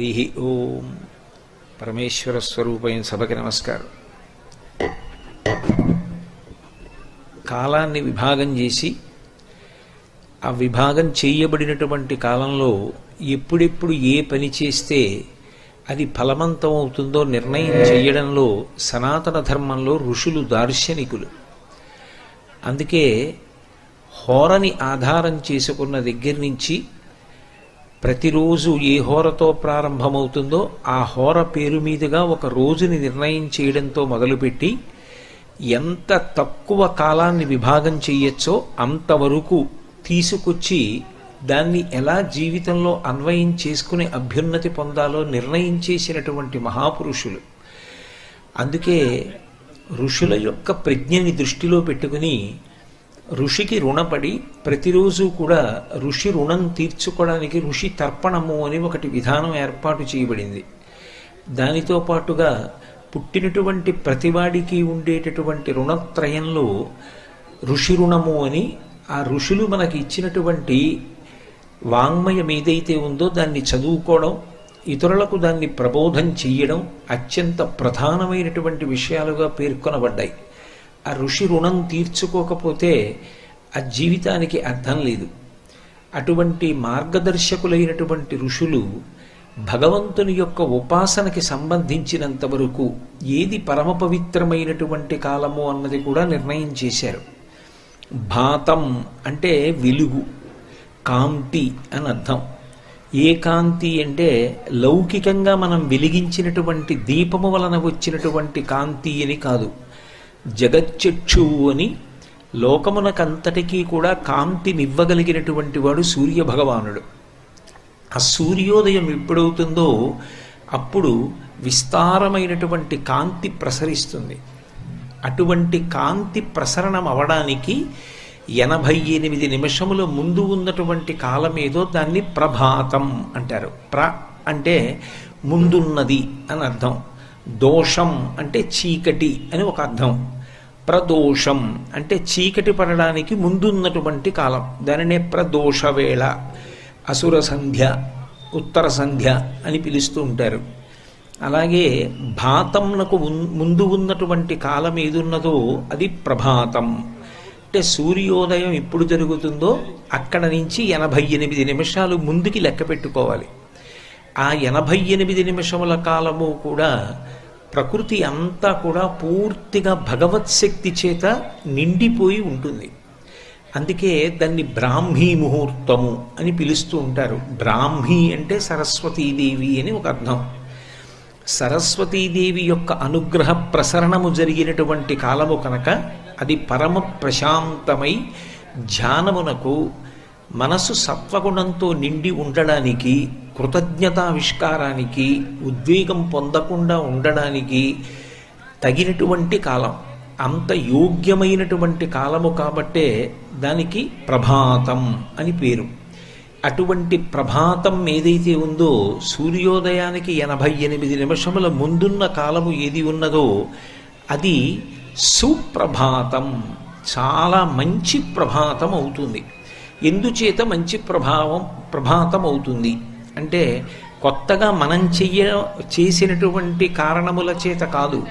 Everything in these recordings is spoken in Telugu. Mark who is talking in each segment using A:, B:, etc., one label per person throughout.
A: హరి ఓం. పరమేశ్వర స్వరూపైన సభకి నమస్కారం. కాలాన్ని విభాగం చేసి ఆ విభాగం చేయబడినటువంటి కాలంలో ఎప్పుడెప్పుడు ఏ పని చేస్తే అది ఫలవంతం అవుతుందో నిర్ణయం చేయడంలో సనాతన ధర్మంలో ఋషులు దార్శనికులు. అందుకే హోరని ఆధారం చేసుకున్న దగ్గర నుంచి ప్రతిరోజు ఏ హోరతో ప్రారంభమవుతుందో ఆ హోర పేరు మీదుగా ఒక రోజుని నిర్ణయం చేయడంతో మొదలుపెట్టి ఎంత తక్కువ కాలాన్ని విభాగం చేయొచ్చో అంతవరకు తీసుకొచ్చి దాన్ని ఎలా జీవితంలో అన్వయం చేసుకుని అభ్యున్నతి పొందాలో నిర్ణయం చేసినటువంటి మహాపురుషులు. అందుకే ఋషుల యొక్క ప్రజ్ఞని దృష్టిలో పెట్టుకుని ఋషికి రుణపడి ప్రతిరోజు కూడా ఋషి రుణం తీర్చుకోవడానికి ఋషి తర్పణము అని ఒకటి విధానం ఏర్పాటు చేయబడింది. దానితో పాటుగా పుట్టినటువంటి ప్రతివాడికి ఉండేటటువంటి రుణత్రయంలో ఋషి రుణము అని ఆ ఋషులు మనకి ఇచ్చినటువంటి వాంగ్మయం ఏదైతే ఉందో దాన్ని చదువుకోవడం ఇతరులకు దాన్ని ప్రబోధం చెయ్యడం అత్యంత ప్రధానమైనటువంటి విషయాలుగా పేర్కొనబడ్డాయి. ఆ ఋషి రుణం తీర్చుకోకపోతే ఆ జీవితానికి అర్థం లేదు. అటువంటి మార్గదర్శకులైనటువంటి ఋషులు భగవంతుని యొక్క ఉపాసనకి సంబంధించినంత వరకు ఏది పరమ పవిత్రమైనటువంటి కాలము అన్నది కూడా నిర్ణయం చేశారు. భాతం అంటే వెలుగు కాంతి అని అర్థం. ఏ కాంతి అంటే లౌకికంగా మనం వెలిగించినటువంటి దీపము వలన వచ్చినటువంటి కాంతి అని కాదు. జగచ్చక్షువు అని లోకమునకంతటికీ కూడా కాంతినివ్వగలిగినటువంటి వాడు సూర్య భగవానుడు ఆ సూర్యోదయం ఎప్పుడవుతుందో అప్పుడు విస్తారమైనటువంటి కాంతి ప్రసరిస్తుంది. అటువంటి కాంతి ప్రసరణం అవడానికి ఎనభై ఎనిమిది నిమిషముల ముందు ఉన్నటువంటి కాలం ఏదో దాన్ని ప్రభాతం అంటారు. ప్ర అంటే ముందున్నది అని అర్థం. దోషం అంటే చీకటి అని ఒక అర్థం. ప్రదోషం అంటే చీకటి పడడానికి ముందున్నటువంటి కాలం. దానినే ప్రదోష వేళ అసుర సంధ్య ఉత్తర సంధ్య అని పిలుస్తూ ఉంటారు. అలాగే భాతంనకు ముందు ఉన్నటువంటి కాలం ఏదున్నదో అది ప్రభాతం. అంటే సూర్యోదయం ఎప్పుడు జరుగుతుందో అక్కడ నుంచి ఎనభై ఎనిమిది నిమిషాలు ముందుకి లెక్క పెట్టుకోవాలి. ఆ ఎనభై ఎనిమిది నిమిషముల కాలము కూడా ప్రకృతి అంతా కూడా పూర్తిగా భగవత్ శక్తి చేత నిండిపోయి ఉంటుంది. అందుకే దాన్ని బ్రాహ్మీ ముహూర్తము అని పిలుస్తూ ఉంటారు. బ్రాహ్మీ అంటే సరస్వతీదేవి అని ఒక అర్థం. సరస్వతీదేవి యొక్క అనుగ్రహ ప్రసరణము జరిగినటువంటి కాలము కనుక అది పరమ ప్రశాంతమై ధ్యానమునకు మనసు సత్వగుణంతో నిండి ఉండడానికి కృతజ్ఞతావిష్కారానికి ఉద్వేగం పొందకుండా ఉండడానికి తగినటువంటి కాలం అంత యోగ్యమైనటువంటి కాలము కాబట్టే దానికి ప్రభాతం అని పేరు. అటువంటి ప్రభాతం ఏదైతే ఉందో సూర్యోదయానికి ఎనభై ఎనిమిది నిమిషముల ముందున్న కాలము ఏది ఉన్నదో అది సుప్రభాతం. చాలా మంచి ప్రభాతం అవుతుంది. ఎందుచేత మంచి ప్రభావం ప్రభాతం అవుతుంది? అంటే కొత్తగా మనం చెయ్య చేసినటువంటి కారణముల చేత కాదు.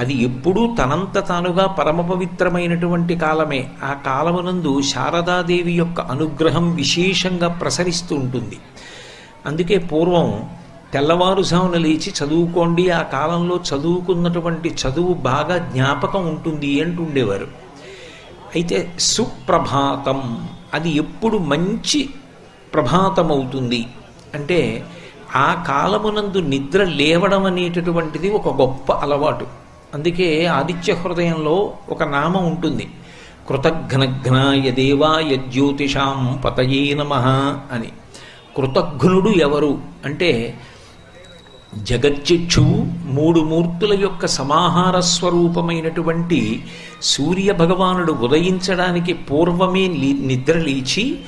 A: అది ఎప్పుడూ తనంత తానుగా పరమ పవిత్రమైనటువంటి కాలమే. ఆ కాలమునందు శారదాదేవి యొక్క అనుగ్రహం విశేషంగా ప్రసరిస్తూ ఉంటుంది. అందుకే పూర్వం తెల్లవారుజామున లేచి చదువుకోండి ఆ కాలంలో చదువుకున్నటువంటి చదువు బాగా జ్ఞాపకం ఉంటుంది అంటుండేవారు. అయితే సుప్రభాతం అది ఎప్పుడు మంచి ప్రభాతం అవుతుంది అంటే ఆ కాలమునందు నిద్ర లేవడం అనేటటువంటిది ఒక గొప్ప అలవాటు. అందుకే ఆదిత్య హృదయంలో ఒక నామం ఉంటుంది. కృతఘ్నఘ్నాయ దేవాయ జ్యోతిషాం పతయే నమ అని. కృతఘ్నుడు ఎవరు? అంటే జగచ్చిక్షువు మూడు మూర్తుల యొక్క సమాహార స్వరూపమైనటువంటి సూర్య భగవానుడు ఉదయించడానికి పూర్వమే నిద్ర లేచి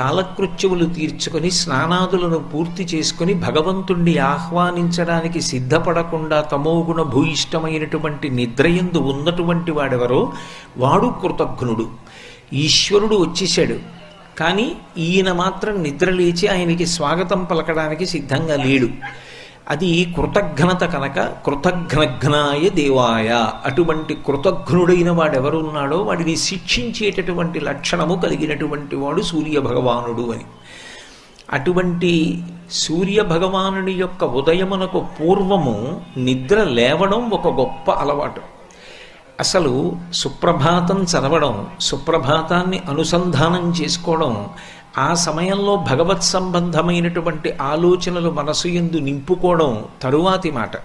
A: కాలకృత్యములు తీర్చుకొని స్నానాదులను పూర్తి చేసుకుని భగవంతుణ్ణి ఆహ్వానించడానికి సిద్ధపడకుండా తమోగుణ భూయిష్టమైనటువంటి నిద్రయందు ఉన్నటువంటి వాడెవరో వాడు కృతజ్ఞుడు. ఈశ్వరుడు వచ్చేశాడు. కానీ ఈయన మాత్రం నిద్ర లేచి ఆయనకి స్వాగతం పలకడానికి సిద్ధంగా లేడు. అది కృతఘ్నత కనుక కృతఘ్నఘ్నాయ దేవాయ. అటువంటి కృతఘ్నుడైన వాడెవరున్నాడో వాడిని శిక్షించేటటువంటి లక్షణము కలిగినటువంటి వాడు సూర్య భగవానుడు అని. అటువంటి సూర్యభగవానుడి యొక్క ఉదయమునకు పూర్వము నిద్ర లేవడం ఒక గొప్ప అలవాటు. అసలు సుప్రభాతం చదవడం సుప్రభాతాన్ని అనుసంధానం చేసుకోవడం ఆ సమయంలో భగవత్ సంబంధమైనటువంటి ఆలోచనలు మనసు ఎందు నింపుకోవడం తరువాతి మాట.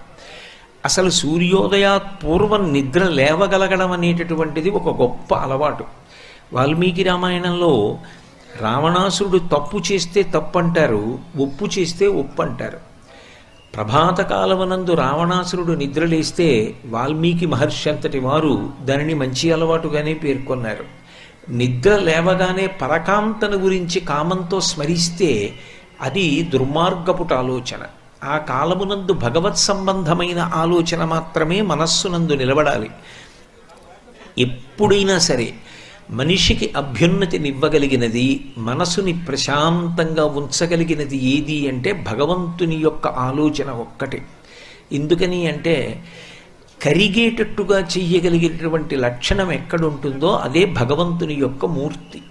A: అసలు సూర్యోదయా పూర్వం నిద్ర లేవగలగడం అనేటటువంటిది ఒక గొప్ప అలవాటు. వాల్మీకి రామాయణంలో రావణాసురుడు తప్పు చేస్తే తప్పు అంటారు ఒప్పు చేస్తే ఒప్పు అంటారు ప్రభాతకాలమునందు రావణాసురుడు నిద్రలేస్తే వాల్మీకి మహర్షి అంతటి వారు దానిని మంచి అలవాటుగానే పేర్కొన్నారు. నిద్ర లేవగానే పరకాంతను గురించి కామంతో స్మరిస్తే అది దుర్మార్గపుట ఆలోచన. ఆ కాలమునందు భగవత్ సంబంధమైన ఆలోచన మాత్రమే మనస్సునందు నిలబడాలి. ఎప్పుడైనా సరే మనిషికి అభ్యున్నతినివ్వగలిగినది మనసుని ప్రశాంతంగా ఉంచగలిగినది ఏది అంటే భగవంతుని యొక్క ఆలోచన ఒక్కటే. ఎందుకని అంటే కరిగేటట్టుగా చెయ్యగలిగేటటువంటి లక్షణం ఎక్కడుంటుందో అదే భగవంతుని యొక్క మూర్తి.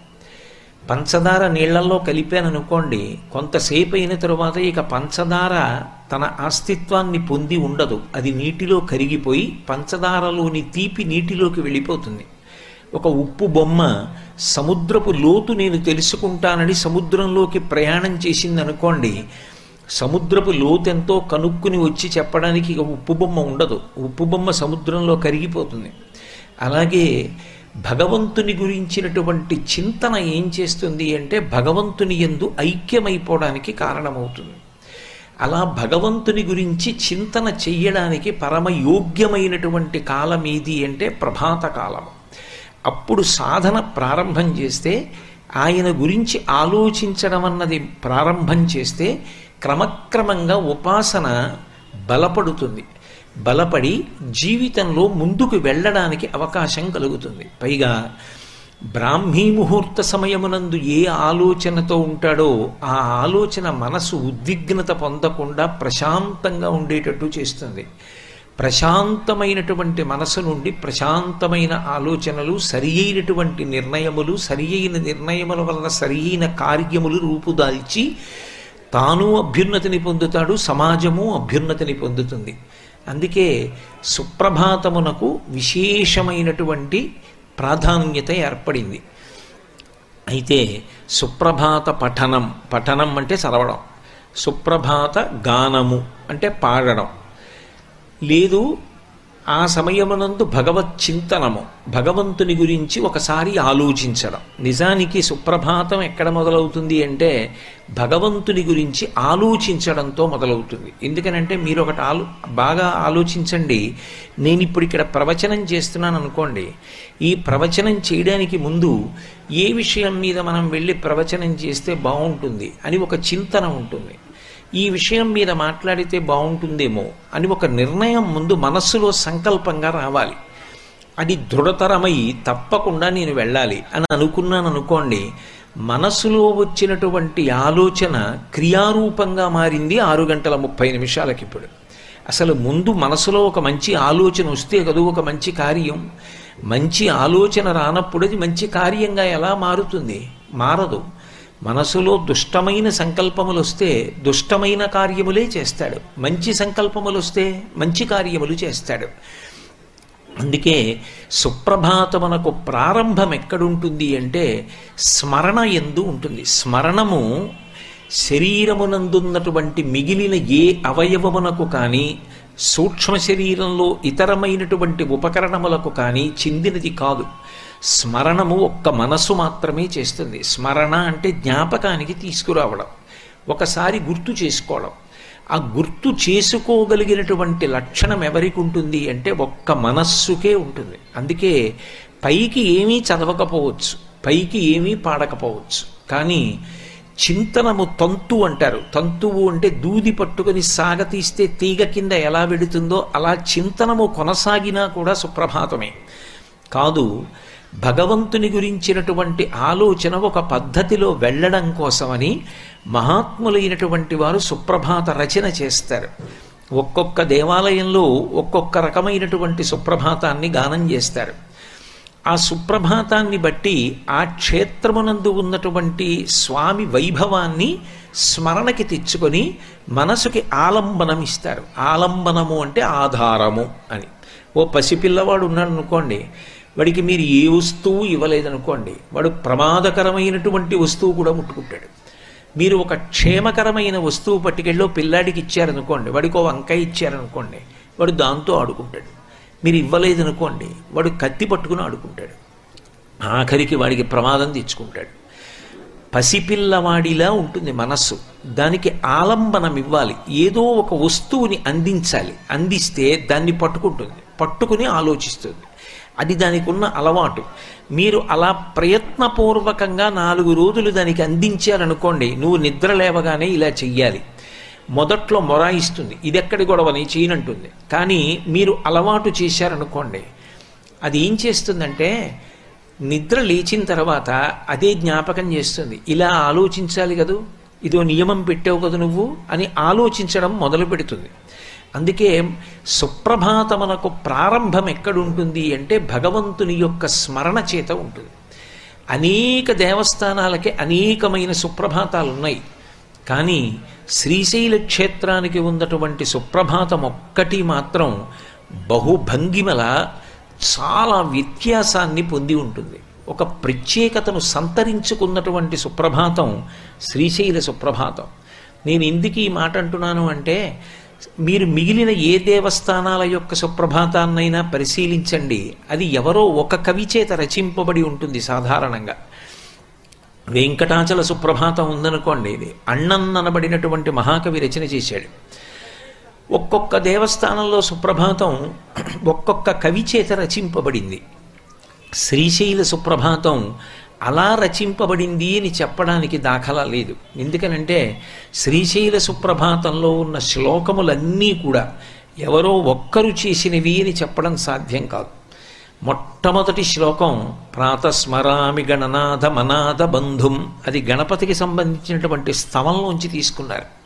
A: పంచదార నీళ్ళలో కలిపాననుకోండి కొంతసేపు అయిన తరువాత ఇక పంచదార తన అస్తిత్వాన్ని పొంది ఉండదు. అది నీటిలో కరిగిపోయి పంచదారలోని తీపి నీటిలోకి వెళ్ళిపోతుంది. ఒక ఉప్పు బొమ్మ సముద్రపు లోతు నేను తెలుసుకుంటానని సముద్రంలోకి ప్రయాణం చేసింది అనుకోండి సముద్రపు లోతెంతో కనుక్కుని వచ్చి చెప్పడానికి ఉప్పు బొమ్మ ఉండదు. ఉప్పు బొమ్మ సముద్రంలో కరిగిపోతుంది. అలాగే భగవంతుని గురించినటువంటి చింతన ఏం చేస్తుంది అంటే భగవంతుని ఎందు ఐక్యమైపోవడానికి కారణమవుతుంది. అలా భగవంతుని గురించి చింతన చెయ్యడానికి పరమ యోగ్యమైనటువంటి కాలం ఏది అంటే ప్రభాత కాలం. అప్పుడు సాధన ప్రారంభం చేస్తే ఆయన గురించి ఆలోచించడం అన్నది ప్రారంభం చేస్తే క్రమక్రమంగా ఉపాసన బలపడుతుంది. బలపడి జీవితంలో ముందుకు వెళ్ళడానికి అవకాశం కలుగుతుంది. పైగా బ్రాహ్మీ ముహూర్త సమయమునందు ఏ ఆలోచనతో ఉంటాడో ఆ ఆలోచన మనసు ఉద్విగ్నత పొందకుండా ప్రశాంతంగా ఉండేటట్టు చేస్తుంది. ప్రశాంతమైనటువంటి మనసు నుండి ప్రశాంతమైన ఆలోచనలు సరి అయినటువంటి నిర్ణయములు సరి అయిన నిర్ణయముల వలన సరి అయిన కార్యములు రూపుదాల్చి తాను అభ్యున్నతిని పొందుతాడు సమాజము అభ్యున్నతిని పొందుతుంది. అందుకే సుప్రభాతమునకు విశేషమైనటువంటి ప్రాధాన్యత ఏర్పడింది. అయితే సుప్రభాత పఠనం పఠనం అంటే చదవడం సుప్రభాత గానము అంటే పాడడం. లేదు ఆ సమయమునందు భగవత్ చింతనము భగవంతుని గురించి ఒకసారి ఆలోచించడం. నిజానికి సుప్రభాతం ఎక్కడ మొదలవుతుంది అంటే భగవంతుని గురించి ఆలోచించడంతో మొదలవుతుంది. ఎందుకనంటే మీరు ఒకటి ఆలో బాగా ఆలోచించండి. నేను ఇప్పుడు ఇక్కడ ప్రవచనం చేస్తున్నాను అనుకోండి. ఈ ప్రవచనం చేయడానికి ముందు ఏ విషయం మీద మనం వెళ్ళి ప్రవచనం చేస్తే బాగుంటుంది అని ఒక చింతన ఉంటుంది. ఈ విషయం మీద మాట్లాడితే బాగుంటుందేమో అని ఒక నిర్ణయం ముందు మనస్సులో సంకల్పంగా రావాలి. అది దృఢతరమై తప్పకుండా నేను వెళ్ళాలి అని అనుకున్నాను అనుకోండి మనసులో వచ్చినటువంటి ఆలోచన క్రియారూపంగా మారింది ఆరు గంటల ముప్పై నిమిషాలకి ఇప్పుడు. అసలు ముందు మనసులో ఒక మంచి ఆలోచన వస్తే కదూ ఒక మంచి కార్యం. మంచి ఆలోచన రానప్పుడు అది మంచి కార్యంగా ఎలా మారుతుంది? మారదు. మనసులో దుష్టమైన సంకల్పములు వస్తే దుష్టమైన కార్యములే చేస్తాడు. మంచి సంకల్పములు వస్తే మంచి కార్యములు చేస్తాడు. అందుకే సుప్రభాతమునకు ప్రారంభం ఎక్కడుంటుంది అంటే స్మరణ ఎందు ఉంటుంది. స్మరణము శరీరమునందున్నటువంటి మిగిలిన ఏ అవయవమునకు కానీ సూక్ష్మ శరీరంలో ఇతరమైనటువంటి ఉపకరణములకు కానీ చెందినది కాదు. స్మరణము ఒక్క మనసు మాత్రమే చేస్తుంది. స్మరణ అంటే జ్ఞాపకానికి తీసుకురావడం. ఒకసారి గుర్తు చేసుకోవడం. ఆ గుర్తు చేసుకోగలిగినటువంటి లక్షణం ఎవరికి ఉంటుంది అంటే ఒక్క మనస్సుకే ఉంటుంది. అందుకే పైకి ఏమీ చదవకపోవచ్చు పైకి ఏమీ పాడకపోవచ్చు. కానీ చింతనము తంతు అంటారు. తంతువు అంటే దూది పట్టుకుని సాగతీస్తే తీగ కింద ఎలా వెడుతుందో అలా చింతనము కొనసాగినా కూడా సుప్రభాతమే. కాదు భగవంతుని గురించినటువంటి ఆలోచన ఒక పద్ధతిలో వెళ్ళడం కోసమని మహాత్ములైనటువంటి వారు సుప్రభాత రచన చేస్తారు. ఒక్కొక్క దేవాలయంలో ఒక్కొక్క రకమైనటువంటి సుప్రభాతాన్ని గానం చేస్తారు. ఆ సుప్రభాతాన్ని బట్టి ఆ క్షేత్రమునందు ఉన్నటువంటి స్వామి వైభవాన్ని స్మరణకి తెచ్చుకొని మనసుకి ఆలంబనం ఇస్తారు. ఆలంబనము అంటే ఆధారము అని. ఓ పసిపిల్లవాడు ఉన్నాడు అనుకోండి వాడికి మీరు ఏ వస్తువు ఇవ్వలేదనుకోండి వాడు ప్రమాదకరమైనటువంటి వస్తువు కూడా ముట్టుకుంటాడు. మీరు ఒక క్షేమకరమైన వస్తువు పట్టుకెళ్ళో పిల్లాడికి ఇచ్చారనుకోండి వాడికి ఓ వంకాయ ఇచ్చారనుకోండి వాడు దాంతో ఆడుకుంటాడు. మీరు ఇవ్వలేదనుకోండి వాడు కత్తి పట్టుకుని ఆడుకుంటాడు. ఆఖరికి వాడికి ప్రమాదం తెచ్చుకుంటాడు. పసిపిల్లవాడిలా ఉంటుంది మనస్సు. దానికి ఆలంబనం ఇవ్వాలి. ఏదో ఒక వస్తువుని అందించాలి. అందిస్తే దాన్ని పట్టుకుంటుంది పట్టుకుని ఆలోచిస్తుంది. అది దానికి ఉన్న అలవాటు. మీరు అలా ప్రయత్నపూర్వకంగా నాలుగు రోజులు దానికి అందించారనుకోండి నువ్వు నిద్ర లేవగానే ఇలా చెయ్యాలి. మొదట్లో మొరాయిస్తుంది. ఇది ఎక్కడి గొడవని చేయనంటుంది కానీ మీరు అలవాటు చేశారనుకోండి అది ఏం చేస్తుందంటే నిద్ర లేచిన తర్వాత అదే జ్ఞాపకం చేస్తుంది. ఇలా ఆలోచించాలి కదూ? ఇదో నియమం పెట్టావు కదా నువ్వు? అని ఆలోచించడం మొదలు పెడుతుంది అందుకే సుప్రభాతమునకు ప్రారంభం ఎక్కడుంటుంది అంటే భగవంతుని యొక్క స్మరణ చేత ఉంటుంది. అనేక దేవస్థానాలకి అనేకమైన సుప్రభాతాలు ఉన్నాయి కానీ శ్రీశైల క్షేత్రానికి ఉన్నటువంటి సుప్రభాతం ఒక్కటి మాత్రం బహుభంగిమల చాలా వ్యత్యాసాన్ని పొంది ఉంటుంది. ఒక ప్రత్యేకతను సంతరించుకున్నటువంటి సుప్రభాతం శ్రీశైల సుప్రభాతం. నేను ఎందుకు ఈ మాట అంటున్నాను అంటే మీరు మిగిలిన ఏ దేవస్థానాల యొక్క సుప్రభాతాన్నైనా పరిశీలించండి. అది ఎవరో ఒక కవి చేత రచింపబడి ఉంటుంది సాధారణంగా. వెంకటాచల సుప్రభాతం ఉందనుకోండి ఇది అన్నన్ననబడినటువంటి మహాకవి రచన చేశాడు. ఒక్కొక్క దేవస్థానంలో సుప్రభాతం ఒక్కొక్క కవి చేత రచింపబడింది. శ్రీశైల సుప్రభాతం అలా రచింపబడింది అని చెప్పడానికి దాఖలా లేదు. ఎందుకనంటే శ్రీశైల సుప్రభాతంలో ఉన్న శ్లోకములన్నీ కూడా ఎవరో ఒక్కరు చేసినవి అని చెప్పడం సాధ్యం కాదు. మొట్టమొదటి శ్లోకం ప్రాతస్మరామి గణనాథ మనాథ బంధుం అది గణపతికి సంబంధించినటువంటి స్థవంలోంచి తీసుకున్నారు.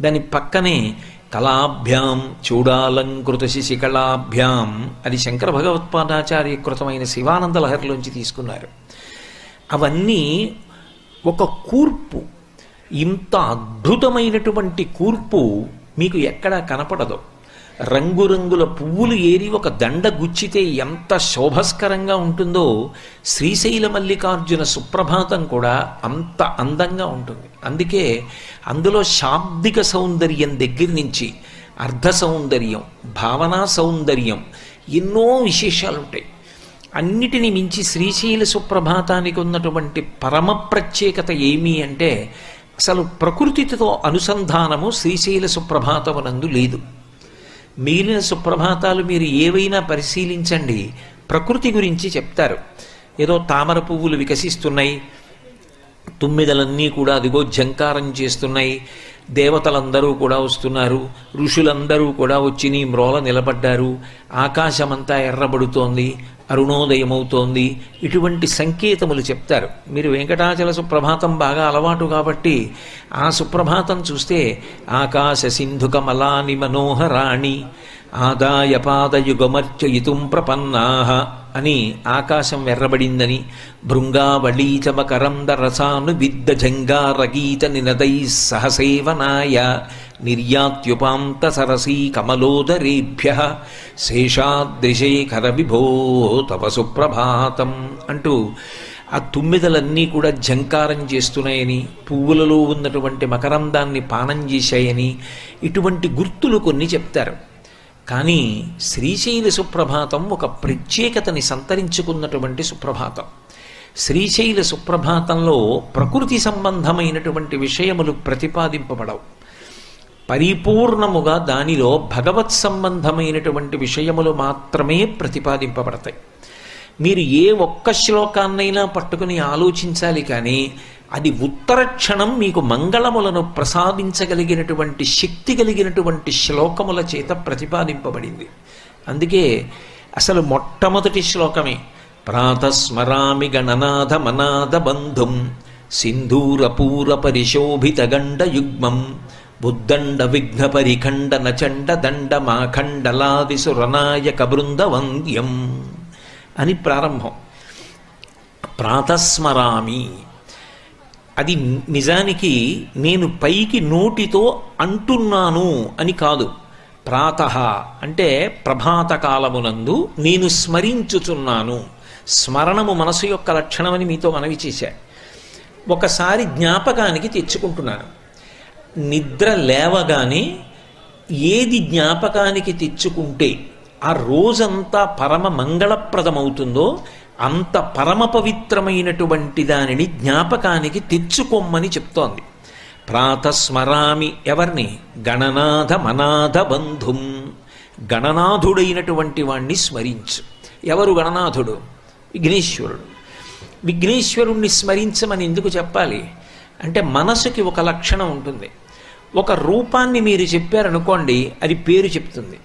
A: దాని పక్కనే కళాభ్యాం చూడాలంకృత శిశికళాభ్యాం అది శంకర భగవత్పాదాచార్య కృతమైన శివానంద లహరిలోంచి తీసుకున్నారు. అవన్నీ ఒక కూర్పు. ఇంత అద్భుతమైనటువంటి కూర్పు మీకు ఎక్కడా కనపడదు. రంగురంగుల పువ్వులు ఏరి ఒక దండ గుచ్చితే ఎంత శోభస్కరంగా ఉంటుందో శ్రీశైల మల్లికార్జున సుప్రభాతం కూడా అంత అందంగా ఉంటుంది. అందుకే అందులో శాబ్దిక సౌందర్యం దగ్గర నుంచి అర్ధ సౌందర్యం భావనా సౌందర్యం ఎన్నో విశేషాలు ఉంటాయి అన్నిటిని మించి శ్రీశైల సుప్రభాతానికి ఉన్నటువంటి పరమ ప్రత్యేకత ఏమి అంటే అసలు ప్రకృతితో అనుసంధానము శ్రీశైల సుప్రభాతమునందు లేదు. మిగిలిన సుప్రభాతాలు మీరు ఏవైనా పరిశీలించండి ప్రకృతి గురించి చెప్తారు. ఏదో తామర పువ్వులు వికసిస్తున్నాయి తుమ్మిదలన్నీ కూడా అదిగో జంకారం చేస్తున్నాయి దేవతలందరూ కూడా వస్తున్నారు ఋషులందరూ కూడా వచ్చి నీ మ్రోల నిలబడ్డారు ఆకాశమంతా ఎర్రబడుతోంది అరుణోదయమవుతోంది. ఇటువంటి సంకేతములు చెప్తారు. మీరు వెంకటాచల సుప్రభాతం బాగా అలవాటు కాబట్టి ఆ సుప్రభాతం చూస్తే ఆకాశ సింధు కమలాని మనోహరాణి ఆదాయ పాదయుగమర్చయితుం ప్రపన్నాహ అని ఆకాశం వెర్రబడిందని భృంగావళీచమకరంద రసాను విద్ద జంగారగీత నినదై సహసేవనాయ నిర్యాత్యుపాంత సరసీ కమలోదరేభ్య శేషాద్రిశేఖర విభో తవ సుప్రభాతం అంటూ ఆ తుమ్మిదలన్నీ కూడా జంకారం చేస్తున్నాయని పువ్వులలో ఉన్నటువంటి మకరందాన్ని పానం చేశాయని ఇటువంటి గుర్తులు కొన్ని చెప్తారు. కానీ శ్రీశైల సుప్రభాతం ఒక ప్రత్యేకతని సంతరించుకున్నటువంటి సుప్రభాతం. శ్రీశైల సుప్రభాతంలో ప్రకృతి సంబంధమైనటువంటి విషయములు ప్రతిపాదింపబడవు. పరిపూర్ణముగా దానిలో భగవత్ సంబంధమైనటువంటి విషయములు మాత్రమే ప్రతిపాదింపబడతాయి. మీరు ఏ ఒక్క శ్లోకాన్నైనా పట్టుకుని ఆలోచించాలి కానీ అది ఉత్తర క్షణం మీకు మంగళములను ప్రసాదించగలిగినటువంటి శక్తి కలిగినటువంటి శ్లోకముల చేత ప్రతిపాదింపబడింది. అందుకే అసలు మొట్టమొదటి శ్లోకమే ప్రాతస్మరామి గణనాథ మనాథ బంధుం సింధూరపూర పరిశోభిత గండ యుగ్మం బుద్దండ విఘ్న పరిఖండన చండ దండ మాఖండలాది బృంద బృందవంద్యం అని ప్రారంభం. ప్రాతస్మరామి. అది నిజానికి నేను పైకి నోటితో అంటున్నాను అని కాదు. ప్రాత అంటే ప్రభాతకాలమునందు నేను స్మరించుచున్నాను. స్మరణము మనసు యొక్క లక్షణమని మీతో మనవి చేశా. ఒకసారి జ్ఞాపకానికి తెచ్చుకుంటున్నాను. నిద్ర లేవగానే ఏది జ్ఞాపకానికి తెచ్చుకుంటే ఆ రోజంతా పరమ మంగళప్రదమవుతుందో అంత పరమ పవిత్రమైనటువంటి దానిని జ్ఞాపకానికి తెచ్చుకోమ్మని చెప్తోంది. ప్రాతస్మరామి ఎవరిని? గణనాథ మనాథ బంధుం. గణనాథుడైనటువంటి వాణ్ణి స్మరించు. ఎవరు గణనాథుడు? విఘ్నేశ్వరుడు. విఘ్నేశ్వరుణ్ణి స్మరించమని ఎందుకు చెప్పాలి? అంటే మనసుకి ఒక లక్షణం ఉంటుంది. ఒక రూపాన్ని మీరు చెప్పారనుకోండి అది పేరు చెప్తుంది.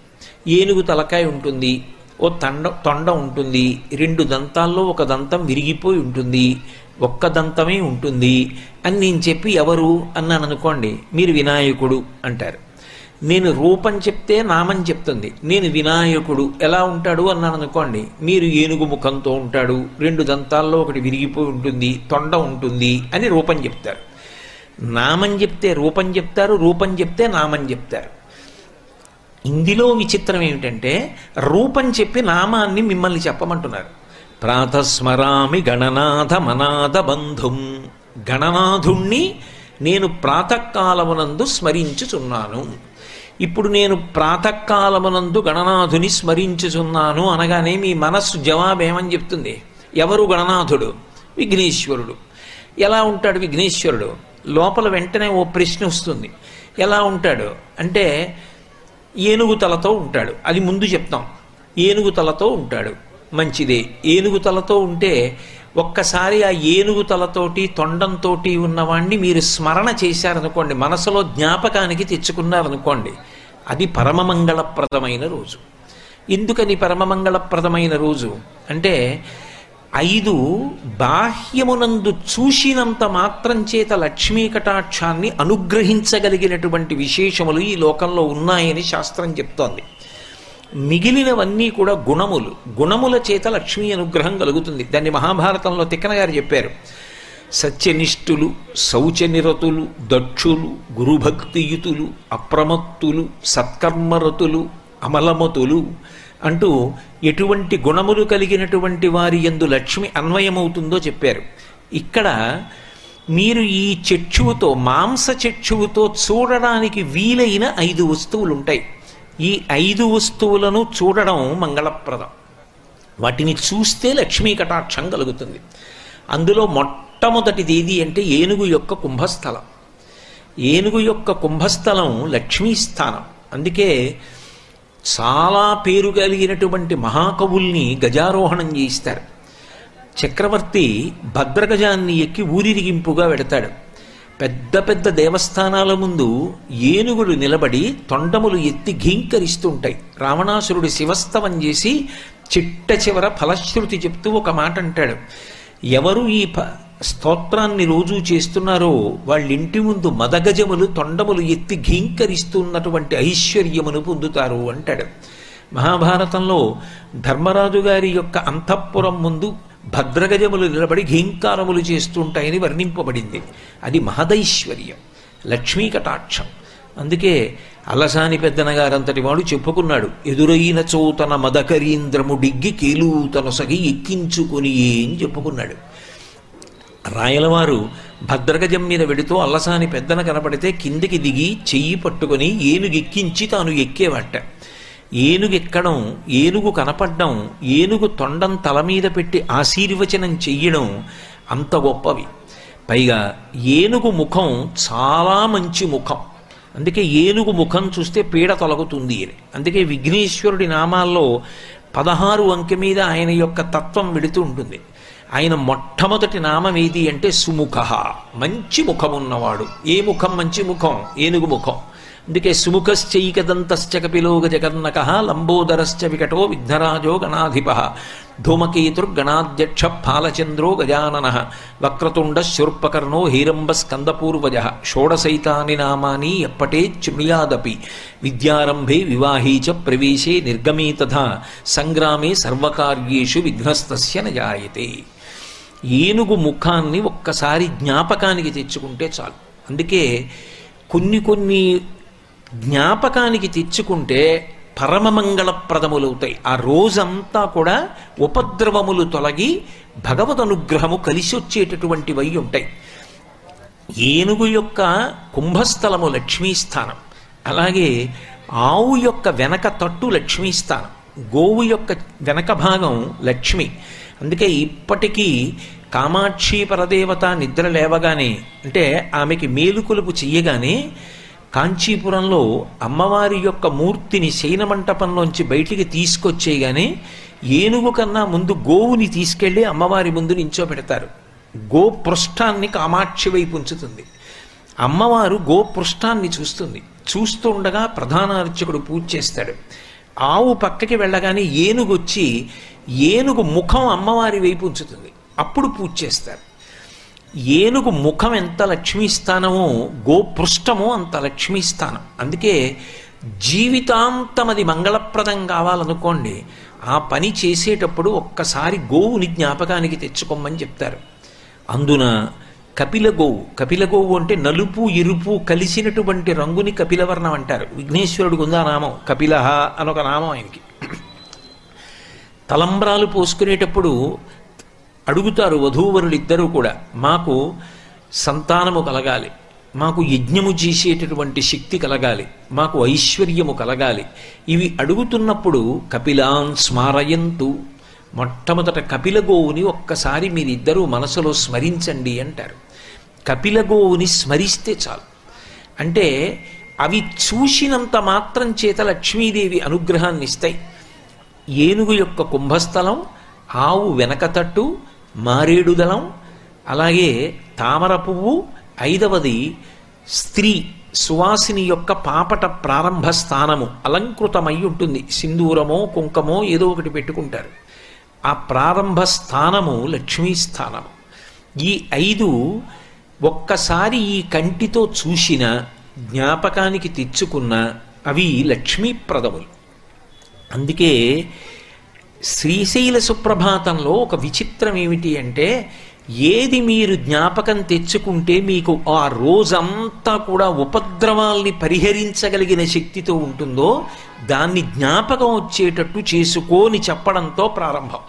A: ఏనుగు తలకాయ ఉంటుంది ఓ తండ తొండ ఉంటుంది రెండు దంతాల్లో ఒక దంతం విరిగిపోయి ఉంటుంది ఒక్క దంతమే ఉంటుంది అని నేను చెప్పి ఎవరు అన్నాను అనుకోండి మీరు వినాయకుడు అంటారు. నేను రూపం చెప్తే నామం చెప్తుంది నేను వినాయకుడు ఎలా ఉంటాడు అన్నాను అనుకోండి మీరు ఏనుగు ముఖంతో ఉంటాడు రెండు దంతాల్లో ఒకటి విరిగిపోయి ఉంటుంది తొండ ఉంటుంది అని రూపం చెప్తారు. నామం చెప్తే రూపం చెప్తారు రూపం చెప్తే నామం చెప్తారు. ఇందులో విచిత్రం ఏమిటంటే రూపం చెప్పి నామాన్ని మిమ్మల్ని చెప్పమంటున్నారు. ప్రాతస్మరామి గణనాథ మనాథ బంధుం. గణనాథుణ్ణి నేను ప్రాతకాలమునందు స్మరించుచున్నాను. ఇప్పుడు నేను ప్రాతకాలమునందు గణనాథుని స్మరించుచున్నాను అనగానే మీ మనస్సు జవాబేమని చెప్తుంది? ఎవరు గణనాథుడు? విఘ్నేశ్వరుడు. ఎలా ఉంటాడు విఘ్నేశ్వరుడు? లోపల వెంటనే ఓ ప్రశ్న వస్తుంది. ఎలా ఉంటాడు? అంటే ఏనుగు తలతో ఉంటాడు. అది ముందు చెప్తాం. ఏనుగు తలతో ఉంటాడు. మంచిదే. ఏనుగు తలతో ఉంటే ఒక్కసారి ఆ ఏనుగు తలతోటి తొండంతోటి ఉన్నవాణ్ణి మీరు స్మరణ చేశారనుకోండి మనసులో జ్ఞాపకానికి తెచ్చుకున్నారనుకోండి అది పరమమంగళప్రదమైన రోజు. ఎందుకని పరమమంగళప్రదమైన రోజు? అంటే ఐదు బాహ్యమునందు చూసినంత మాత్రం చేత లక్ష్మీ కటాక్షాన్ని అనుగ్రహించగలిగినటువంటి విశేషములు ఈ లోకంలో ఉన్నాయని శాస్త్రం చెప్తోంది. మిగిలినవన్నీ కూడా గుణములు. గుణముల చేత లక్ష్మీ అనుగ్రహం కలుగుతుంది. దాన్ని మహాభారతంలో తిక్కన గారు చెప్పారు. సత్యనిష్ఠులు శౌచనిరతులు దక్షులు గురుభక్తియుతులు అప్రమత్తులు సత్కర్మరతులు అమలమతులు అంటూ ఎటువంటి గుణములు కలిగినటువంటి వారి ఎందు లక్ష్మి అన్వయమవుతుందో చెప్పారు. ఇక్కడ మీరు ఈ చక్షువుతో మాంస చక్షువుతో చూడడానికి వీలైన ఐదు వస్తువులు ఉంటాయి ఈ ఐదు వస్తువులను చూడడం మంగళప్రదం. వాటిని చూస్తే లక్ష్మీ కటాక్షం కలుగుతుంది. అందులో మొట్టమొదటిది ఏది అంటే ఏనుగు యొక్క కుంభస్థలం. ఏనుగు యొక్క కుంభస్థలం లక్ష్మీ స్థానం. అందుకే చాలా పేరు కలిగినటువంటి మహాకవుల్ని గజారోహణం చేయిస్తారు. చక్రవర్తి భద్రగజాన్ని ఎక్కి ఊరిరిగింపుగా వెడతాడు. పెద్ద పెద్ద దేవస్థానాల ముందు ఏనుగులు నిలబడి తొండములు ఎత్తి ఘీంకరిస్తుంటాయి. రావణాసురుడు శివస్తవం చేసి చిట్ట చివర ఫలశ్రుతి చెప్తూ ఒక మాట అంటాడు ఎవరు ఈ ప స్తోత్రాన్ని రోజూ చేస్తున్నారో వాళ్ళింటి ముందు మదగజములు తొండములు ఎత్తి ఘీంకరిస్తున్నటువంటి ఐశ్వర్యమును పొందుతారు అంటాడు. మహాభారతంలో ధర్మరాజు గారి యొక్క అంతఃపురం ముందు భద్రగజములు నిలబడి ఘీంకారములు చేస్తుంటాయని వర్ణింపబడింది. అది మహదైశ్వర్యం లక్ష్మీ కటాక్షం అందుకే అలసాని పెద్దనగారంతటి వాడు చెప్పుకున్నాడు ఎదురైన చోతన మదకరీంద్రము డిగ్గి కేలూతనొసగి ఎక్కించుకొని అని చెప్పుకున్నాడు. రాయలవారు భద్రగజం మీద వెడుతూ అల్లసాని పెద్దన కనపడితే కిందికి దిగి చెయ్యి పట్టుకొని ఏనుగెక్కించి తాను ఎక్కేవాట. ఏనుగెక్కడం ఏనుగు కనపడడం ఏనుగు తొండం తల మీద పెట్టి ఆశీర్వచనం చెయ్యడం అంత గొప్పవి. పైగా ఏనుగు ముఖం చాలా మంచి ముఖం. అందుకే ఏనుగు ముఖం చూస్తే పీడ తొలగుతుంది అని. అందుకే విఘ్నేశ్వరుడి నామాల్లో పదహారు అంకె మీద ఆయన యొక్క తత్వం వెడుతూ ఉంటుంది. ఆయన మొట్టమొదటి నామం ఏది అంటే సుముఖ. మంచి ముఖం ఉన్నవాడు ఏ ముఖం మంచి ముఖం? ఏనుగు ముఖం. అందుకే సుముఖశ్చైకదంతశ్చ కపిలోగ జగన్నక లంబోదరశ్చ వికటో విఘ్నరాజో గణాధిప. ధూమకేతుర్గణాధ్యక్ష ఫాలచంద్రో గజానన. వక్రతుండ శూర్పకర్ణో హీరంబ స్కందపూర్వజ షోడసైతాని నామాని ఎప్పటే చుమ్యాదపి. విద్యారంభే వివాహీ చ ప్రవేశే నిర్గమే తథా. సంగ్రామే సర్వకార్యేషు విఘ్నస్తస్య నజాయతే. ఏనుగు ముఖాన్ని ఒక్కసారి జ్ఞాపకానికి తెచ్చుకుంటే చాలు. అందుకే కొన్ని కొన్ని జ్ఞాపకానికి తెచ్చుకుంటే పరమమంగళప్రదములవుతాయి. ఆ రోజంతా కూడా ఉపద్రవములు తొలగి భగవద్ అనుగ్రహము కలిసి వచ్చేటటువంటివై ఉంటాయి. ఏనుగు యొక్క కుంభస్థలము లక్ష్మీస్థానం. అలాగే ఆవు యొక్క వెనక తట్టు లక్ష్మీస్థానం. గోవు యొక్క వెనక భాగం లక్ష్మి. అందుకే ఇప్పటికీ కామాక్షి పరదేవత నిద్ర లేవగానే అంటే ఆమెకి మేలుకొలుపు చెయ్యగానే కాంచీపురంలో అమ్మవారి యొక్క మూర్తిని శయనమంటపంలోంచి బయటికి తీసుకొచ్చేయగానే ఏనుగు కన్నా ముందు గోవుని తీసుకెళ్ళి అమ్మవారి ముందు నించో పెడతారు గోపృష్ఠాన్ని కామాక్షి వైపు ఉంచుతుంది. అమ్మవారు గోపృష్ఠాన్ని చూస్తుంది. చూస్తూ ఉండగా ప్రధాన అర్చకుడు పూజ చేస్తాడు. ఆవు పక్కకి వెళ్ళగానే ఏనుగు వచ్చి ఏనుగు ముఖం అమ్మవారి వైపు ఉంచుతుంది. అప్పుడు పూజ చేస్తారు. ఏనుగు ముఖం ఎంత లక్ష్మీస్థానమో గోపృష్టమో అంత లక్ష్మీస్థానం. అందుకే జీవితాంతం అది మంగళప్రదం కావాలనుకోండి ఆ పని చేసేటప్పుడు ఒక్కసారి గోవుని జ్ఞాపకానికి తెచ్చుకోమని చెప్తారు. అందున కపిల గోవు. కపిల గోవు అంటే నలుపు ఎరుపు కలిసినటువంటి రంగుని కపిలవర్ణం అంటారు. విఘ్నేశ్వరుడికి ఉందా నామం. కపిలహ అనొక నామం ఆయనకి. తలంబ్రాలు పోసుకునేటప్పుడు అడుగుతారు వధూవరులిద్దరూ కూడా మాకు సంతానము కలగాలి. మాకు యజ్ఞము చేసేటటువంటి శక్తి కలగాలి. మాకు ఐశ్వర్యము కలగాలి. ఇవి అడుగుతున్నప్పుడు కపిలాన్ స్మారయంతు. మొట్టమొదట కపిలగోవుని ఒక్కసారి మీరిద్దరూ మనసులో స్మరించండి అంటారు. కపిలగోవుని స్మరిస్తే చాలు. అంటే అవి చూసినంత మాత్రం చేత లక్ష్మీదేవి అనుగ్రహాన్ని ఇస్తాయి. ఏనుగు యొక్క కుంభస్థలం ఆవు వెనకతట్టు మారేడుదలం అలాగే తామర పువ్వు ఐదవది స్త్రీ సువాసిని యొక్క పాపట ప్రారంభ స్థానము అలంకృతమై ఉంటుంది. సింధూరమో కుంకమో ఏదో ఒకటి పెట్టుకుంటారు. ఆ ప్రారంభ స్థానము లక్ష్మీ స్థానము. ఈ ఐదు ఒక్కసారి ఈ కంటితో చూసిన జ్ఞాపకానికి తెచ్చుకున్న అవి లక్ష్మీప్రదములు అందుకే శ్రీశైల సుప్రభాతంలో ఒక విచిత్రం ఏమిటి అంటే ఏది మీరు జ్ఞాపకం తెచ్చుకుంటే మీకు ఆ రోజంతా కూడా ఉపద్రవాల్ని పరిహరించగలిగిన శక్తితో ఉంటుందో దాన్ని జ్ఞాపకం వచ్చేటట్టు చేసుకోని చెప్పడంతో ప్రారంభం.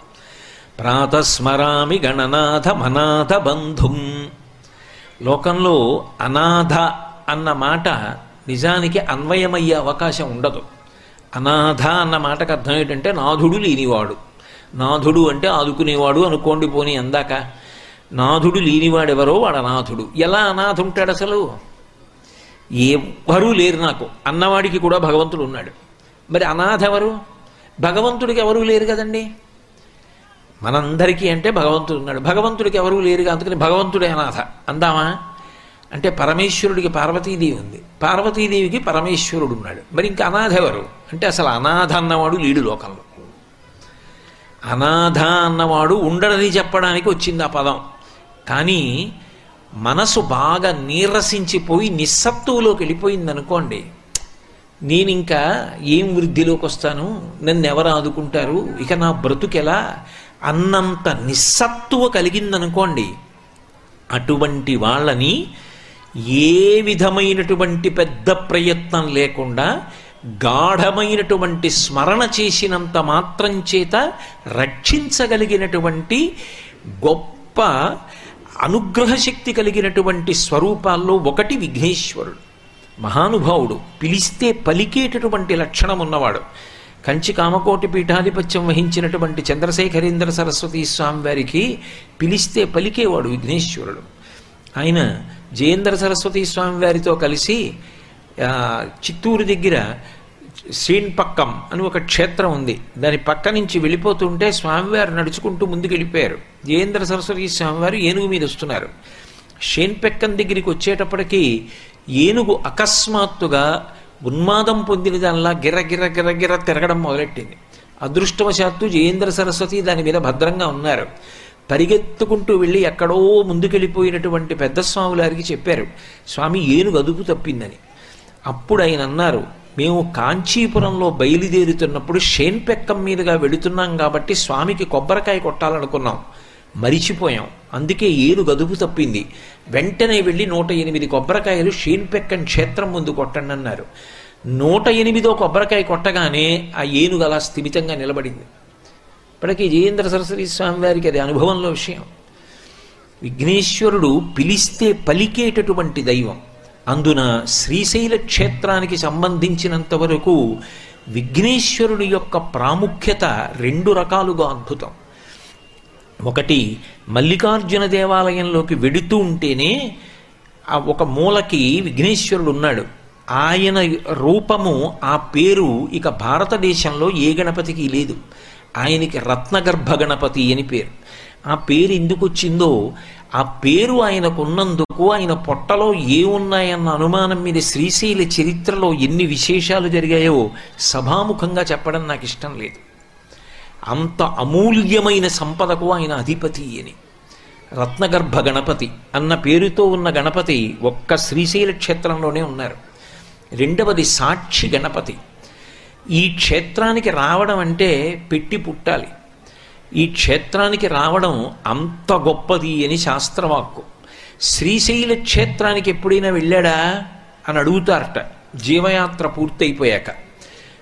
A: ప్రాతస్మరామి గణనాథ మనాథ బంధుం. లోకంలో అనాథ అన్న మాట నిజానికి అన్వయమయ్యే అవకాశం ఉండదు. అనాథ అన్న మాటకు అర్థం ఏంటంటే నాథుడు లేనివాడు. నాథుడు అంటే ఆదుకునేవాడు అనుకోండి పోని అందాక. నాథుడు లేనివాడెవరో వాడు అనాథుడు. ఎలా అనాథ ఉంటాడు అసలు? ఎవరూ లేరు నాకు. అన్నవాడికి కూడా భగవంతుడు ఉన్నాడు. మరి అనాథ ఎవరు భగవంతుడికి ఎవరూ లేరు కదండి. మనందరికీ అంటే భగవంతుడు ఉన్నాడు. భగవంతుడికి ఎవరూ లేరుగా అందుకని భగవంతుడే అనాథ. అందామా? అంటే పరమేశ్వరుడికి పార్వతీదేవి ఉంది. పార్వతీదేవికి పరమేశ్వరుడు ఉన్నాడు. మరి ఇంకా అనాథ ఎవరు? అంటే అసలు అనాథ అన్నవాడు లేడు లోకంలో. అనాథ అన్నవాడు ఉండడని చెప్పడానికి వచ్చింది ఆ పదం. కానీ మనసు బాగా నీరసించిపోయి నిస్సత్తువులోకి వెళ్ళిపోయింది అనుకోండి నేను ఇంకా ఏం వృద్ధిలోకి వస్తాను? నన్ను ఎవరు ఆదుకుంటారు? ఇక నా బ్రతుకెలా? అన్నంత నిస్సత్తువ కలిగిందనుకోండి అటువంటి వాళ్ళని ఏ విధమైనటువంటి పెద్ద ప్రయత్నం లేకుండా గాఢమైనటువంటి స్మరణ చేసినంత మాత్రం చేత రక్షించగలిగినటువంటి గొప్ప అనుగ్రహ శక్తి కలిగినటువంటి స్వరూపాల్లో ఒకటి విఘ్నేశ్వరుడు. మహానుభావుడు పిలిస్తే పలికేటటువంటి లక్షణం ఉన్నవాడు. కంచి కామకోటి పీఠాధిపత్యం వహించినటువంటి చంద్రశేఖరేంద్ర సరస్వతి స్వామి వారికి పిలిస్తే పలికేవాడు విఘ్నేశ్వరుడు. ఆయన జయేంద్ర సరస్వతి స్వామి వారితో కలిసి చిత్తూరు దగ్గర శ్రీన్పక్కం అని ఒక క్షేత్రం ఉంది. దాని పక్క నుంచి వెళ్ళిపోతుంటే స్వామివారు నడుచుకుంటూ ముందుకు వెళ్ళిపోయారు జయేంద్ర సరస్వతి స్వామివారు ఏనుగు మీద వస్తున్నారు. షేన్పెక్కం దగ్గరికి వచ్చేటప్పటికి ఏనుగు అకస్మాత్తుగా ఉన్మాదం పొందిన దానిలా గిర గిర గిర గిర తిరగడం మొదలెట్టింది. అదృష్టవశాత్తు జయేంద్ర సరస్వతి దాని మీద భద్రంగా ఉన్నారు. పరిగెత్తుకుంటూ వెళ్ళి ఎక్కడో ముందుకెళ్ళిపోయినటువంటి పెద్ద స్వాములారికి చెప్పారు స్వామి ఏనుగు అదుపు తప్పిందని. అప్పుడు ఆయన అన్నారు మేము కాంచీపురంలో బయలుదేరుతున్నప్పుడు షేన్పెక్కం మీదుగా వెళుతున్నాం కాబట్టి స్వామికి కొబ్బరికాయ కొట్టాలనుకున్నాం. మరిచిపోయాం. అందుకే ఏను గదుపు తప్పింది. వెంటనే వెళ్ళి నూట ఎనిమిది కొబ్బరికాయలు షేన్పెక్కం క్షేత్రం ముందు కొట్టండి అన్నారు. నూట ఎనిమిదో కొబ్బరికాయ కొట్టగానే ఆ ఏనుగు అలా స్థిమితంగా నిలబడింది. ఇప్పటికీ జయేంద్ర సరస్వతి స్వామి వారికి అది అనుభవంలో విషయం. విఘ్నేశ్వరుడు పిలిస్తే పలికేటటువంటి దైవం. అందున శ్రీశైల క్షేత్రానికి సంబంధించినంత వరకు విఘ్నేశ్వరుడి యొక్క ప్రాముఖ్యత రెండు రకాలుగా అద్భుతం. ఒకటి మల్లికార్జున దేవాలయంలోకి వెడుతూ ఉంటేనే ఆ ఒక మూలకి విఘ్నేశ్వరుడు ఉన్నాడు. ఆయన రూపము ఆ పేరు ఇక భారతదేశంలో ఏ గణపతికి లేదు. ఆయనకి రత్నగర్భ గణపతి అని పేరు. ఆ పేరు ఎందుకు వచ్చిందో ఆ పేరు ఆయనకున్నందుకు ఆయన పొట్టలో ఏమున్నాయన్న అనుమానం మీద శ్రీశైల చరిత్రలో ఎన్ని విశేషాలు జరిగాయో సభాముఖంగా చెప్పడం నాకు ఇష్టం లేదు. అంత అమూల్యమైన సంపదకు ఆయన అధిపతి అని రత్నగర్భ గణపతి అన్న పేరుతో ఉన్న గణపతి ఒక్క శ్రీశైల క్షేత్రంలోనే ఉన్నారు. రెండవది సాక్షి గణపతి. ఈ క్షేత్రానికి రావడం అంటే పెట్టి పుట్టాలి. ఈ క్షేత్రానికి రావడం అంత గొప్పది అని శాస్త్రవాక్కు. శ్రీశైల క్షేత్రానికి ఎప్పుడైనా వెళ్ళాడా? అని అడుగుతారట. జీవయాత్ర పూర్తయిపోయాక.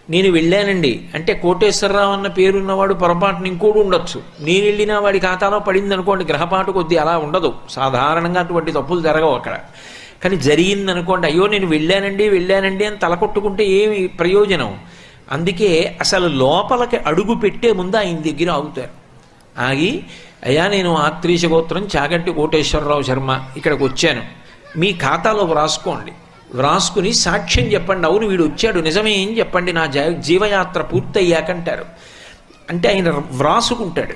A: నేను వెళ్ళానండి. అంటే కోటేశ్వరరావు అన్న పేరున్నవాడు పొరపాటున ఇంకోడు ఉండొచ్చు. నేను వెళ్ళినా వాడి ఖాతాలో పడింది అనుకోండి గ్రహపాటు కొద్దీ అలా ఉండదు. సాధారణంగా అటువంటి తప్పులు జరగవు అక్కడ. కానీ జరిగింది అనుకోండి అయ్యో నేను వెళ్ళానండి వెళ్ళానండి అని తలకొట్టుకుంటే ఏమి ప్రయోజనం? అందుకే అసలు లోపలికి అడుగు పెట్టే ముందు ఆయన దగ్గర ఆగుతారు. ఆగి అయ్యా నేను ఆత్రీష గోత్రం చాగంటి కోటేశ్వరరావు శర్మ ఇక్కడికి వచ్చాను. మీ ఖాతాలో వ్రాసుకోండి. వ్రాసుకుని సాక్ష్యం చెప్పండి. అవును వీడు వచ్చాడు. నిజమే ఏం చెప్పండి? నా జీవయాత్ర పూర్తయ్యాకంటారు. అంటే ఆయన వ్రాసుకుంటాడు.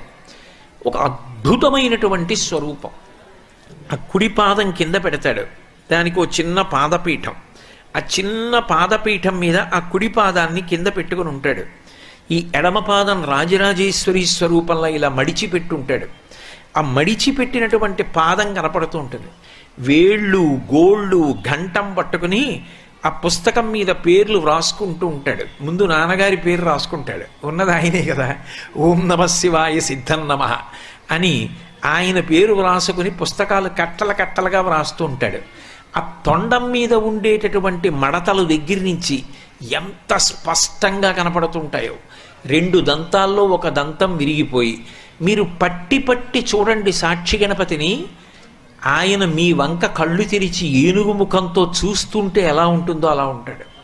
A: ఒక అద్భుతమైనటువంటి స్వరూపం. ఆ కుడి పాదం కింద పెడతాడు. దానికి ఒక చిన్న పాదపీఠం. ఆ చిన్న పాదపీఠం మీద ఆ కుడి పాదాన్ని కింద పెట్టుకుని ఉంటాడు. ఈ ఎడమ పాదం రాజరాజేశ్వరి స్వరూపంలో ఇలా మడిచి పెట్టుంటాడు ఆ మడిచి పెట్టినటువంటి పాదం కనపడుతూ ఉంటుంది. వేళ్ళు గోళ్ళు ఘంటం పట్టుకుని ఆ పుస్తకం మీద పేర్లు వ్రాసుకుంటూ ఉంటాడు. ముందు నాన్నగారి పేరు రాసుకుంటాడు. ఉన్నది ఆయనే కదా. ఓం నమ శివాయ సిద్ధం నమ అని ఆయన పేరు వ్రాసుకుని పుస్తకాలు కట్టల కట్టలుగా వ్రాస్తూ ఉంటాడు. ఆ తొండం మీద ఉండేటటువంటి మడతలు దగ్గర నుంచి ఎంత స్పష్టంగా కనపడుతుంటాయో. రెండు దంతాల్లో ఒక దంతం విరిగిపోయి మీరు పట్టి పట్టి చూడండి సాక్షి గణపతిని ఆయన మీ వంక కళ్ళు తెరిచి ఏనుగు ముఖంతో చూస్తుంటే ఎలా ఉంటుందో అలా ఉంటాడు.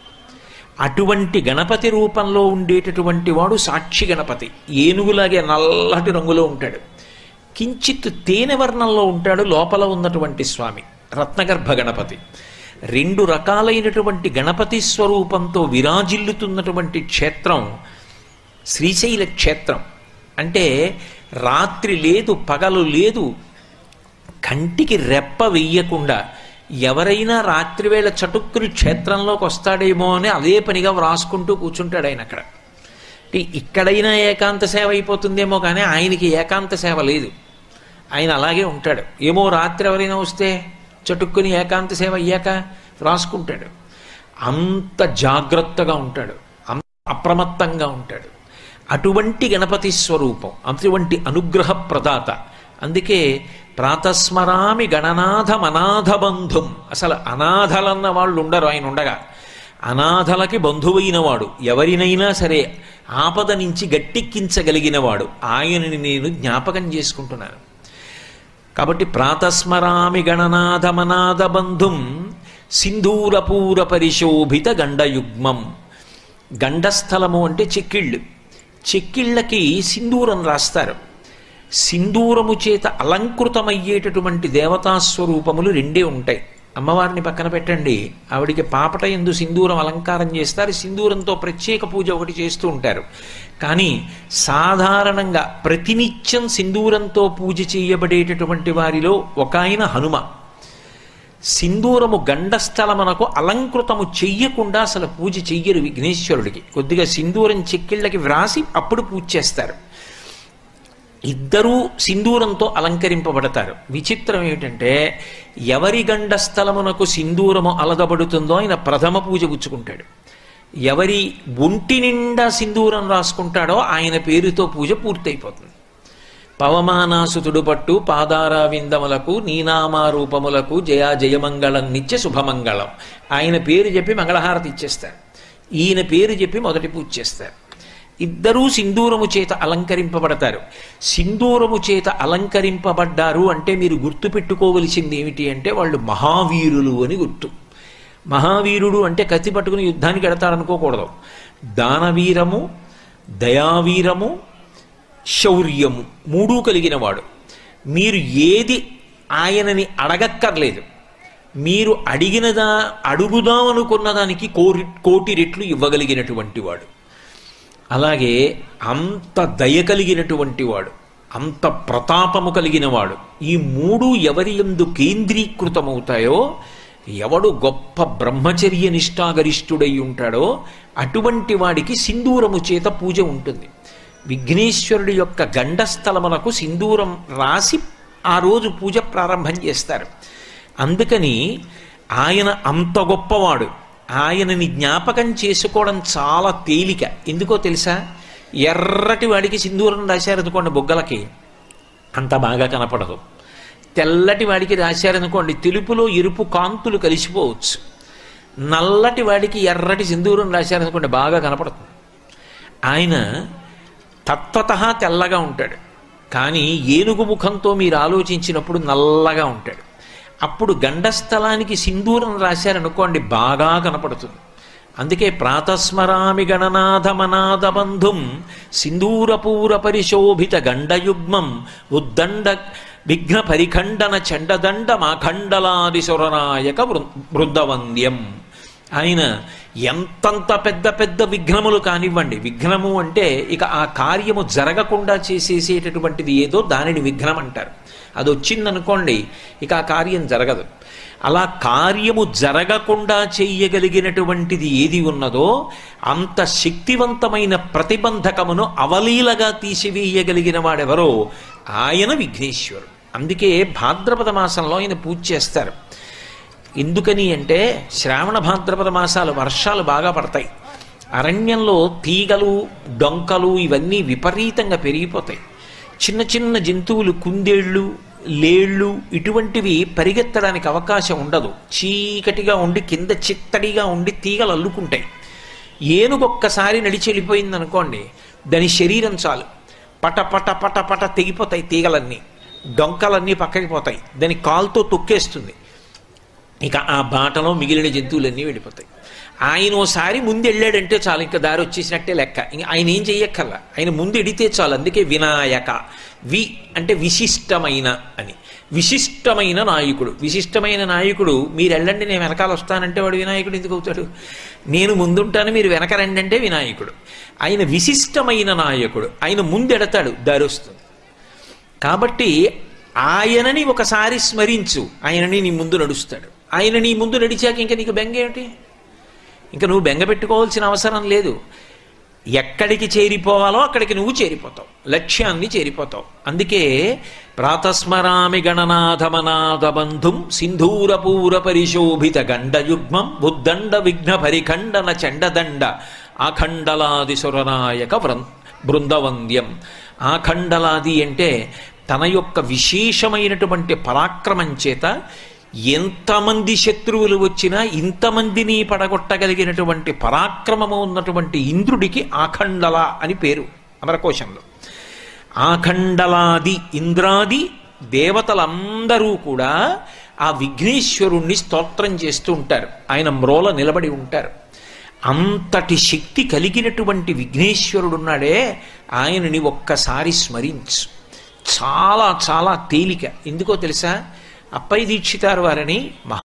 A: అటువంటి గణపతి రూపంలో ఉండేటటువంటి వాడు సాక్షి గణపతి. ఏనుగులాగే నల్లటి రంగులో ఉంటాడు. కించిత్ తేనె వర్ణంలో ఉంటాడు లోపల ఉన్నటువంటి స్వామి రత్నగర్భ గణపతి. రెండు రకాలైనటువంటి గణపతి స్వరూపంతో విరాజిల్లుతున్నటువంటి క్షేత్రం శ్రీశైల క్షేత్రం. అంటే రాత్రి లేదు పగలు లేదు కంటికి రెప్ప వెయ్యకుండా ఎవరైనా రాత్రివేళ చటుక్కుని క్షేత్రంలోకి వస్తాడేమో అని అదే పనిగా వ్రాసుకుంటూ కూర్చుంటాడు ఆయన అక్కడ. ఇక్కడైనా ఏకాంత సేవ అయిపోతుందేమో కానీ ఆయనకి ఏకాంత సేవ లేదు. ఆయన అలాగే ఉంటాడు. ఏమో రాత్రి ఎవరైనా వస్తే చటుక్కుని ఏకాంత సేవ అయ్యాక వ్రాసుకుంటాడు. అంత జాగ్రత్తగా ఉంటాడు. అంత అప్రమత్తంగా ఉంటాడు. అటువంటి గణపతి స్వరూపం అటువంటి అనుగ్రహ ప్రదాత. అందుకే ప్రాతస్మరామి గణనాథం అనాథబంధుం అసలు అనాథలన్న వాళ్ళు ఉండరు ఆయన ఉండగా. అనాథలకి బంధువైనవాడు ఎవరినైనా సరే ఆపద నుంచి గట్టెక్కించగలిగినవాడు ఆయనని నేను జ్ఞాపకం చేసుకుంటున్నాను. కాబట్టి ప్రాతస్మరామి గణనాథమనాథ బంధుం సింధూరపూర పరిశోభిత గండయుగ్మం. గండస్థలము అంటే చెక్కిళ్ళు. చెక్కిళ్ళకి సింధూరం రాస్తారు. సింధూరము చేత అలంకృతమయ్యేటటువంటి దేవతాస్వరూపములు రెండే ఉంటాయి. అమ్మవారిని పక్కన పెట్టండి. ఆవిడికి పాపట ఎందు సింధూరం అలంకారం చేస్తారు. సింధూరంతో ప్రత్యేక పూజ ఒకటి చేస్తూ ఉంటారు. కానీ సాధారణంగా ప్రతినిత్యం సింధూరంతో పూజ చేయబడేటటువంటి వారిలో ఒక ఆయన హనుమ. సింధూరము గండస్థలమునకు అలంకృతము చెయ్యకుండా అసలు పూజ చెయ్యరు విఘ్నేశ్వరుడికి. కొద్దిగా సింధూరం చెక్కిళ్ళకి వ్రాసి అప్పుడు పూజ చేస్తారు. ఇద్దరూ సింధూరంతో అలంకరింపబడతారు. విచిత్రం ఏమిటంటే ఎవరి గండ స్థలమునకు సింధూరము అలగబడుతుందో ఆయన ప్రథమ పూజ పుచ్చుకుంటాడు. ఎవరి ఒంటి నిండా సింధూరం రాసుకుంటాడో ఆయన పేరుతో పూజ పూర్తయిపోతుంది. పవమానాసుతుడు పట్టు పాదారావిందములకు నీనామారూపములకు జయా జయమంగళం నిత్య శుభమంగళం. ఆయన పేరు చెప్పి మంగళహారతి ఇచ్చేస్తారు. ఈయన పేరు చెప్పి మొదటి పూజ చేస్తారు. ఇద్దరూ సింధూరము చేత అలంకరింపబడతారు. సింధూరము చేత అలంకరింపబడ్డారు అంటే మీరు గుర్తు పెట్టుకోవలసింది ఏమిటి అంటే వాళ్ళు మహావీరులు అని గుర్తు. మహావీరుడు అంటే కత్తి పట్టుకుని యుద్ధానికి వెడతారనుకోకూడదు దానవీరము దయావీరము శౌర్యము మూడూ కలిగిన వాడు మీరు ఏది ఆయనని అడగక్కర్లేదు. మీరు అడిగినదా అడుగుదాం అనుకున్న దానికి కోరి కోటి రెట్లు ఇవ్వగలిగినటువంటి వాడు. అలాగే అంత దయ కలిగినటువంటి వాడు అంత ప్రతాపము కలిగిన వాడు ఈ మూడు ఎవరి ఎందు కేంద్రీకృతమవుతాయో ఎవడు గొప్ప బ్రహ్మచర్య నిష్ఠాగరిష్ఠుడై ఉంటాడో అటువంటి వాడికి సింధూరము చేత పూజ ఉంటుంది. విఘ్నేశ్వరుడి యొక్క గండస్థలమునకు సింధూరం రాసి ఆ రోజు పూజ ప్రారంభం చేస్తారు. అందుకని ఆయన అంత గొప్పవాడు. ఆయనని జ్ఞాపకం చేసుకోవడం చాలా తేలిక. ఎందుకో తెలుసా? ఎర్రటి వాడికి సింధూరం రాశారనుకోండి బొగ్గలకి అంత బాగా కనపడదు. తెల్లటి వాడికి రాశారనుకోండి తెలుపులో ఎరుపు కాంతులు కలిసిపోవచ్చు. నల్లటి వాడికి ఎర్రటి సింధూరం రాశారనుకోండి బాగా కనపడుతుంది. ఆయన తత్వత తెల్లగా ఉంటాడు. కానీ ఏనుగు ముఖంతో మీరు ఆలోచించినప్పుడు నల్లగా ఉంటాడు. అప్పుడు గండస్థలానికి సింధూరం రాశారనుకోండి బాగా కనపడుతుంది. అందుకే ప్రాతస్మరామి గణనాథమనాథ బంధుం సింధూరపూర పరిశోభిత గండయుగ్మం ఉద్దండ విఘ్న పరిఖండన చండదండ మాఖండలాది సురనాయక బృందవంద్యం ఆయన ఎంతంత పెద్ద పెద్ద విఘ్నములు కానివ్వండి. విఘ్నము అంటే ఇక ఆ కార్యము జరగకుండా చేసేసేటటువంటిది ఏదో దానిని విఘ్నం అంటారు అది వచ్చిందనుకోండి ఇక ఆ కార్యం జరగదు. అలా కార్యము జరగకుండా చెయ్యగలిగినటువంటిది ఏది ఉన్నదో అంత శక్తివంతమైన ప్రతిబంధకమును అవలీలగా తీసివేయగలిగిన వాడెవరో ఆయన విఘ్నేశ్వరుడు. అందుకే భాద్రపద మాసంలో ఆయన పూజ చేస్తారు. ఎందుకని అంటే శ్రావణ భాద్రపద మాసాలు వర్షాలు బాగా పడతాయి. అరణ్యంలో తీగలు డొంకలు ఇవన్నీ విపరీతంగా పెరిగిపోతాయి. చిన్న చిన్న జంతువులు కుందేళ్ళు లేళ్ళు ఇటువంటివి పరిగెత్తడానికి అవకాశం ఉండదు. చీకటిగా ఉండి కింద చిత్తడిగా ఉండి తీగలు అల్లుకుంటాయి. ఏనుగొక్కసారి నడిచి వెళ్ళిపోయింది అనుకోండి దాని శరీరం చాలు. పట పట పట పట తెగిపోతాయి తీగలన్నీ. డొంకలన్నీ పక్కకి పోతాయి. దాని కాలుతో తొక్కేస్తుంది. ఇక ఆ బాటలో మిగిలిన జంతువులన్నీ వెళ్ళిపోతాయి. ఆయన ఓసారి ముందు వెళ్ళాడంటే చాలు ఇంకా దారి వచ్చేసినట్టే లెక్క. ఇంక ఆయన ఏం చెయ్యక్కర్లా. ఆయన ముందు ఎడితే చాలు అందుకే వినాయక. వి అంటే విశిష్టమైన అని. విశిష్టమైన నాయకుడు. విశిష్టమైన నాయకుడు మీరు వెళ్ళండి నేను వెనకాల వస్తానంటే వాడు వినాయకుడు ఎందుకు అవుతాడు? నేను ముందుంటాను మీరు వెనక రండి అంటే వినాయకుడు. ఆయన విశిష్టమైన నాయకుడు. ఆయన ముందెడతాడు దారి వస్తుంది. కాబట్టి ఆయనని ఒకసారి స్మరించు. ఆయనని నీ ముందు నడుస్తాడు. ఆయన నీ ముందు నడిచాక ఇంకా నీకు బెంగేమిటి? ఇంకా నువ్వు బెంగ పెట్టుకోవాల్సిన అవసరం లేదు. ఎక్కడికి చేరిపోవాలో అక్కడికి నువ్వు చేరిపోతావు. లక్ష్యాన్ని చేరిపోతావు. అందుకే ప్రాతస్మరామి గణనాథమనాథ బంధుం సింధూరపూర పరిశోభిత గండయుగ్మం బుద్దండ విఘ్న పరిఖండన చండదండ ఆఖండలాది సురనాయక బృందవంద్యం. ఆఖండలాది అంటే తన యొక్క విశేషమైనటువంటి పరాక్రమం చేత ఎంతమంది శత్రువులు వచ్చినా ఇంతమందిని పడగొట్టగలిగినటువంటి పరాక్రమము ఉన్నటువంటి ఇంద్రుడికి ఆఖండల అని పేరు అమరకోశంలో. ఆఖండలాది ఇంద్రాది దేవతలందరూ కూడా ఆ విఘ్నేశ్వరుణ్ణి స్తోత్రం చేస్తూ ఉంటారు. ఆయన మ్రోల నిలబడి ఉంటారు. అంతటి శక్తి కలిగినటువంటి విఘ్నేశ్వరుడున్నాడే ఆయనని ఒక్కసారి స్మరించు. చాలా చాలా తేలిక. ఎందుకో తెలుసా? అప్పై దీక్షితారు వారని మహా